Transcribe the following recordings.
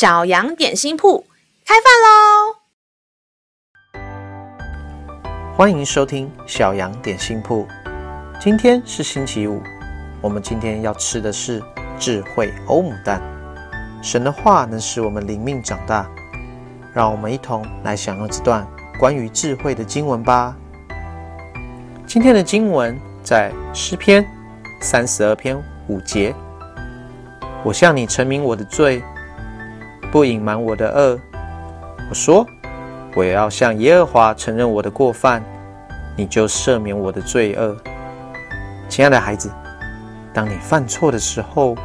小羊点心铺开饭喽！欢迎收听小羊点心铺。今天是星期五，我们今天要吃的是智慧欧姆蛋。神的话能使我们灵命长大，让我们一同来享用这段关于智慧的经文吧。今天的经文在诗篇三十二篇五节。我向你陈明我的罪，不隐瞒我的恶。我说，我也要向耶和华承认我的过犯，你就赦免我的罪恶。亲爱的孩子，当你犯错的时候，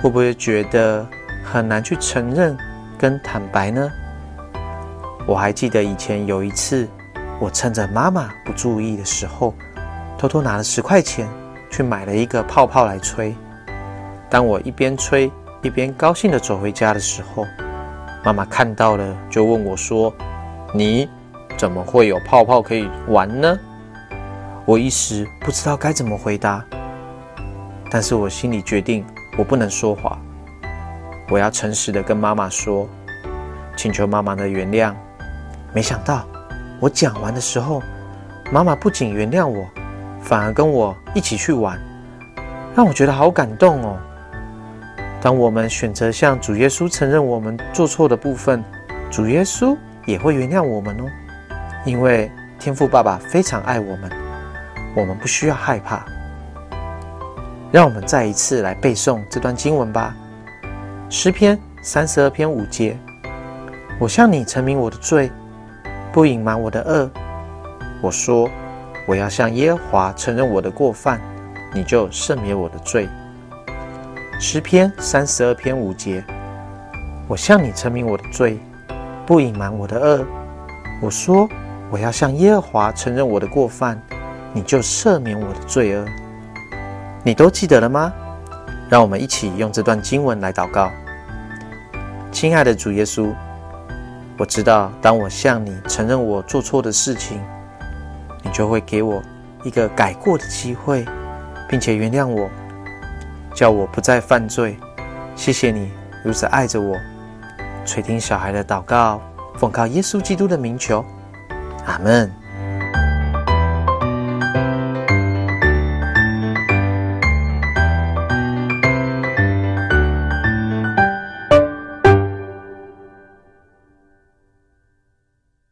会不会觉得很难去承认跟坦白呢？我还记得以前有一次，我趁着妈妈不注意的时候，偷偷拿了十块钱去买了一个泡泡来吹。当我一边吹一边高兴地走回家的时候，妈妈看到了，就问我说：“你怎么会有泡泡可以玩呢？”我一时不知道该怎么回答，但是我心里决定，我不能说谎，我要诚实地跟妈妈说，请求妈妈的原谅。没想到我讲完的时候，妈妈不仅原谅我，反而跟我一起去玩，让我觉得好感动哦。当我们选择向主耶稣承认我们做错的部分，主耶稣也会原谅我们哦。因为天父爸爸非常爱我们，我们不需要害怕。让我们再一次来背诵这段经文吧。诗篇三十二篇五节：我向你陈明我的罪，不隐瞒我的恶。我说，我要向耶和华承认我的过犯，你就赦免我的罪。诗篇三十二篇五节：我向你陈明我的罪，不隐瞒我的恶。我说，我要向耶和华承认我的过犯，你就赦免我的罪恶。你都记得了吗？让我们一起用这段经文来祷告。亲爱的主耶稣，我知道，当我向你承认我做错的事情，你就会给我一个改过的机会，并且原谅我。叫我不再犯罪，谢谢你如此爱着我，垂听小孩的祷告，奉靠耶稣基督的名求，阿门。